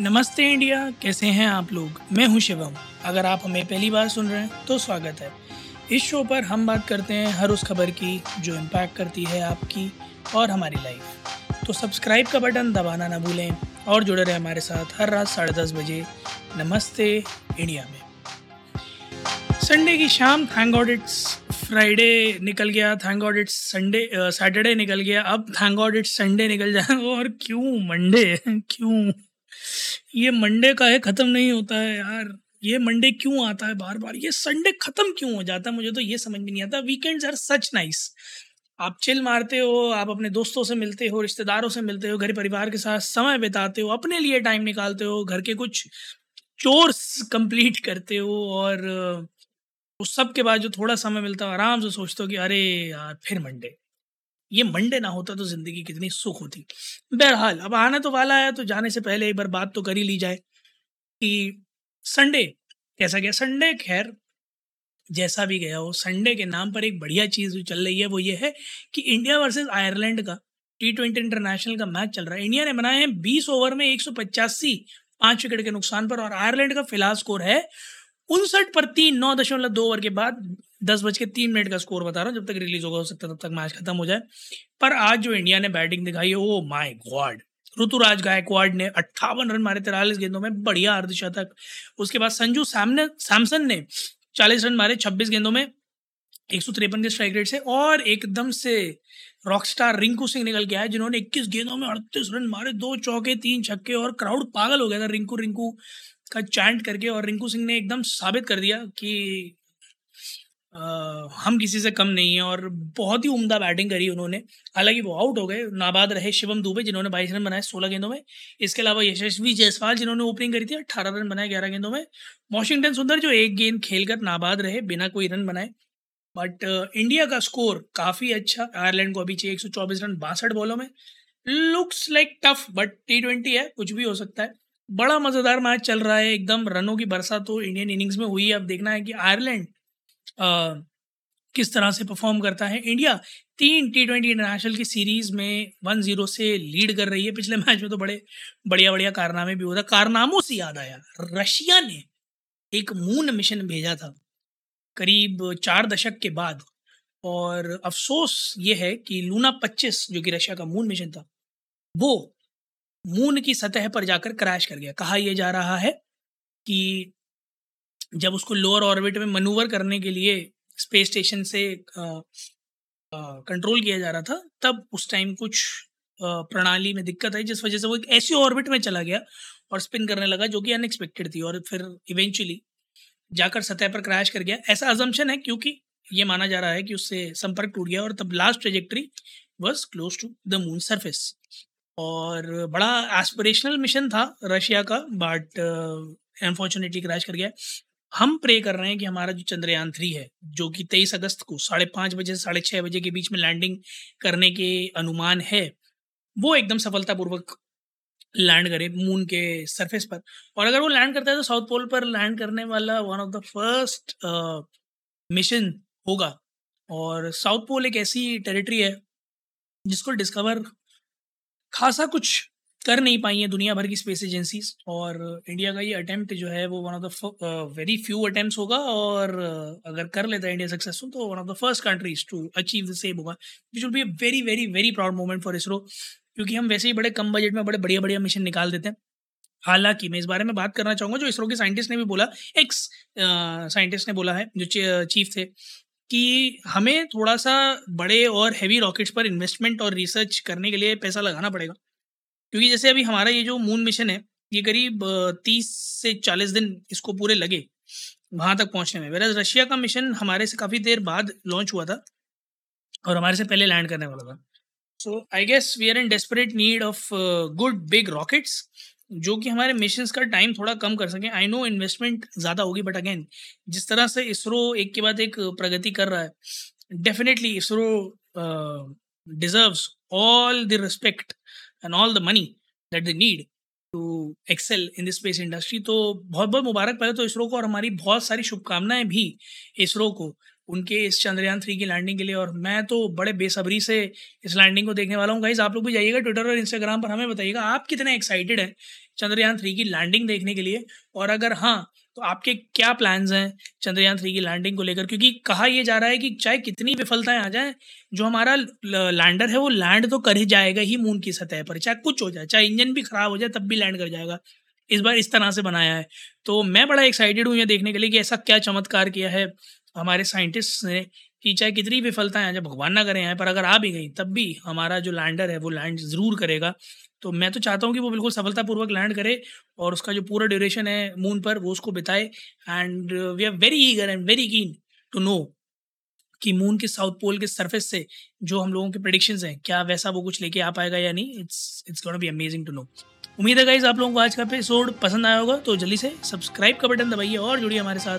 नमस्ते इंडिया, कैसे हैं आप लोग? मैं हूँ शिवम। अगर आप हमें पहली बार सुन रहे हैं तो स्वागत है। इस शो पर हम बात करते हैं हर उस खबर की जो इम्पैक्ट करती है आपकी और हमारी लाइफ तो सब्सक्राइब का बटन दबाना ना भूलें और जुड़े रहे हमारे साथ हर रात साढ़े दस बजे नमस्ते इंडिया में। संडे की शाम थैंक गॉड इट्स फ्राइडे निकल गया thank God it's Sunday Saturday निकल गया। अब थैंक गॉड इट्स संडे निकल जाए और क्यों मंडे क्यों? ये मंडे का है, ख़त्म नहीं होता है यार। ये मंडे क्यों आता है बार बार ये संडे ख़त्म क्यों हो जाता है? मुझे तो ये समझ में नहीं आता। वीकेंड्स आर सच नाइस आप चिल मारते हो, आप अपने दोस्तों से मिलते हो, रिश्तेदारों से मिलते हो, घर परिवार के साथ समय बिताते हो, अपने लिए टाइम निकालते हो, घर के कुछ चोर्स कंप्लीट करते हो और उस सब के बाद जो थोड़ा समय मिलता है, आराम से सोचते हो कि अरे यार, फिर मंडे। ये मंडे ना होता तो ज़िंदगी कितनी सुख होती। बहरहाल, अब आने तो वाला है तो जाने से पहले एक बार बात तो कर ही ली जाए कि संडे, कैसा गया? संडे खैर, जैसा भी गया हो, संडे के नाम पर एक बढ़िया चीज़ जो चल रही है, वो ये है कि इंडिया वर्सेस आयरलैंड का टी ट्वेंटी इंटरनेशनल का मैच चल रहा है। इंडिया ने बनाए हैं बीस ओवर में एक सौ पचासी पाँच विकेट के नुकसान पर और आयरलैंड का फ़िलहाल स्कोर है उनसठ पर तीन, नौ दशमलव दो ओवर के बाद दस बज के तीन मिनट का स्कोर बता रहा हूँ, जब तक रिलीज़ होगा, हो सकता है तब तक मैच खत्म हो जाए। पर आज जो इंडिया ने बैटिंग दिखाई है oh my God, Ruturaj Gaikwad ने अट्ठावन रन मारे तिरालीस गेंदों में, बढ़िया अर्धशतक। उसके बाद संजू सैमने, सैमसन ने चालीस रन मारे छब्बीस गेंदों में, एक सौ तिरपन के स्ट्राइक रेट से, और एकदम से रॉकस्टार रिंकू सिंह निकल के आए, जिन्होंने 21 गेंदों में अड़तीस रन मारे, दो चौके, तीन छक्के, और क्राउड पागल हो गया था रिंकू रिंकू। का चैंट करके और रिंकू सिंह ने एकदम साबित कर दिया कि आ, हम किसी से कम नहीं है और बहुत ही उम्दा बैटिंग करी उन्होंने। हालाँकि वो आउट हो गए नाबाद रहे शिवम दुबे जिन्होंने बाईस रन बनाए सोलह गेंदों में। इसके अलावा यशस्वी जायसवाल जिन्होंने ओपनिंग करी थी अट्ठारह रन बनाए ग्यारह गेंदों में। वॉशिंगटन सुंदर जो एक गेंद खेलकर नाबाद रहे बिना कोई रन बनाए। बट इंडिया का स्कोर काफ़ी अच्छा आयरलैंड को अभी चाहिए एक सौ चौबीस रन बासठ बॉलों में। Looks like tough but T twenty है कुछ भी हो सकता है। बड़ा मज़ेदार मैच चल रहा है, एकदम रनों की बरसात तो इंडियन इनिंग्स में हुई है। अब देखना है कि आयरलैंड किस तरह से परफॉर्म करता है। इंडिया तीन टी ट्वेंटी इंटरनेशनल की सीरीज़ में वन ज़ीरो से लीड कर रही है। पिछले मैच में तो बड़े बढ़िया बढ़िया कारनामे भी होता कारनामों से याद आया। रशिया ने एक मून मिशन भेजा था, करीब चार दशक के बाद। और अफसोस ये है कि लूना 25 जो कि रशिया का मून मिशन था, वो मून की सतह पर जाकर क्रैश कर गया। कहा यह जा रहा है कि जब उसको लोअर ऑर्बिट में मनूवर करने के लिए स्पेस स्टेशन से कंट्रोल किया जा रहा था, तब उस टाइम कुछ प्रणाली में दिक्कत आई, जिस वजह से वो एक ऐसी ऑर्बिट में चला गया और स्पिन करने लगा जो कि अनएक्सपेक्टेड थी और फिर इवेंचुअली जाकर सतह पर क्रैश कर गया। ऐसा अजम्पन है क्योंकि ये माना जा रहा है कि उससे संपर्क टूट गया और तब last trajectory was close to the moon surface और बड़ा एस्पिरेशनल मिशन था रशिया का बट अनफॉर्चुनेटली क्रैश कर गया हम प्रे कर रहे हैं कि हमारा जो चंद्रयान थ्री है, जो कि तेईस अगस्त को साढ़े पाँच बजे से साढ़े छः बजे के बीच में लैंडिंग करने के अनुमान है, वो एकदम सफलतापूर्वक लैंड करे मून के सरफेस पर। और अगर वो लैंड करता है तो साउथ पोल पर लैंड करने वाला one of the first mission होगा। और साउथ पोल एक ऐसी टेरिटरी है जिसको डिस्कवर खासा कुछ कर नहीं पाई हैं दुनिया भर की स्पेस एजेंसीज और इंडिया का ये अटैम्प्ट जो है वो one of the very few attempt होगा और uh, अगर कर लेता है इंडिया सक्सेसफुल तो one of the first countries to achieve the same होगा which will be a very very very proud moment for ISRO क्योंकि हम वैसे ही बड़े कम बजट में बड़े बढ़िया बढ़िया मिशन निकाल देते हैं। हालाँकि मैं इस बारे में बात करना चाहूँगा जो इसरो के साइंटिस्ट ने भी बोला एक्स साइंटिस्ट uh, ने बोला है जो चीफ थे कि हमें थोड़ा सा बड़े और हैवी रॉकेट्स पर इन्वेस्टमेंट और रिसर्च करने के लिए पैसा लगाना पड़ेगा। क्योंकि जैसे अभी हमारा ये जो मून मिशन है, ये करीब तीस से चालीस दिन इसको पूरे लगे वहाँ तक पहुँचने में। वेराज रशिया का मिशन हमारे से काफ़ी देर बाद लॉन्च हुआ था और हमारे से पहले लैंड करने वाला था। So I guess we are in desperate need of good big rockets जो कि हमारे मिशन का टाइम थोड़ा कम कर सकें। आई नो इन्वेस्टमेंट ज़्यादा होगी बट अगेन जिस तरह से इसरो एक के बाद एक प्रगति कर रहा है definitely ISRO deserves all the respect and all the money that they need to excel in the space industry तो बहुत बहुत मुबारक पहले तो इसरो को और हमारी बहुत सारी शुभकामनाएँ भी इसरो को। उनके इस चंद्रयान थ्री की लैंडिंग के लिए और मैं तो बड़े बेसब्री से इस लैंडिंग को देखने वाला हूँ। गाइज़ आप लोग भी जाइएगा ट्विटर और इंस्टाग्राम पर, हमें बताइएगा आप कितने एक्साइटेड हैं चंद्रयान थ्री की लैंडिंग देखने के लिए। और अगर हाँ तो आपके क्या प्लान्स हैं चंद्रयान थ्री की लैंडिंग को लेकर? क्योंकि कहा यह जा रहा है कि चाहे कितनी विफलताएँ आ जाएँ, जो हमारा लैंडर है, वो लैंड तो कर ही जाएगा ही मून की सतह पर। चाहे कुछ हो जाए, चाहे इंजन भी खराब हो जाए, तब भी लैंड कर जाएगा। इस बार इस तरह से बनाया है। तो मैं बड़ा एक्साइटेड हूँ ये देखने के लिए कि ऐसा क्या चमत्कार किया है। हमारे साइंटिस्ट ने कि चाहे कितनी विफलताएँ आ जाए भगवान ना करें पर अगर आ भी गई, तब भी हमारा जो लैंडर है, वो लैंड ज़रूर करेगा। तो मैं तो चाहता हूँ कि वो बिल्कुल सफलतापूर्वक लैंड करे और उसका जो पूरा ड्यूरेशन है मून पर, वो उसको बिताए। And we are very eager and very keen to know कि मून के साउथ पोल के सरफेस से जो हम लोगों के प्रडिक्शंस हैं, क्या वैसा वो कुछ लेके आ पाएगा या नहीं, it's it's gonna be amazing to know. उम्मीद है गाइज़ आप लोगों को आज का एपिसोड पसंद आया होगा तो जल्दी से सब्सक्राइब का बटन दबाइए और जुड़िए हमारे साथ।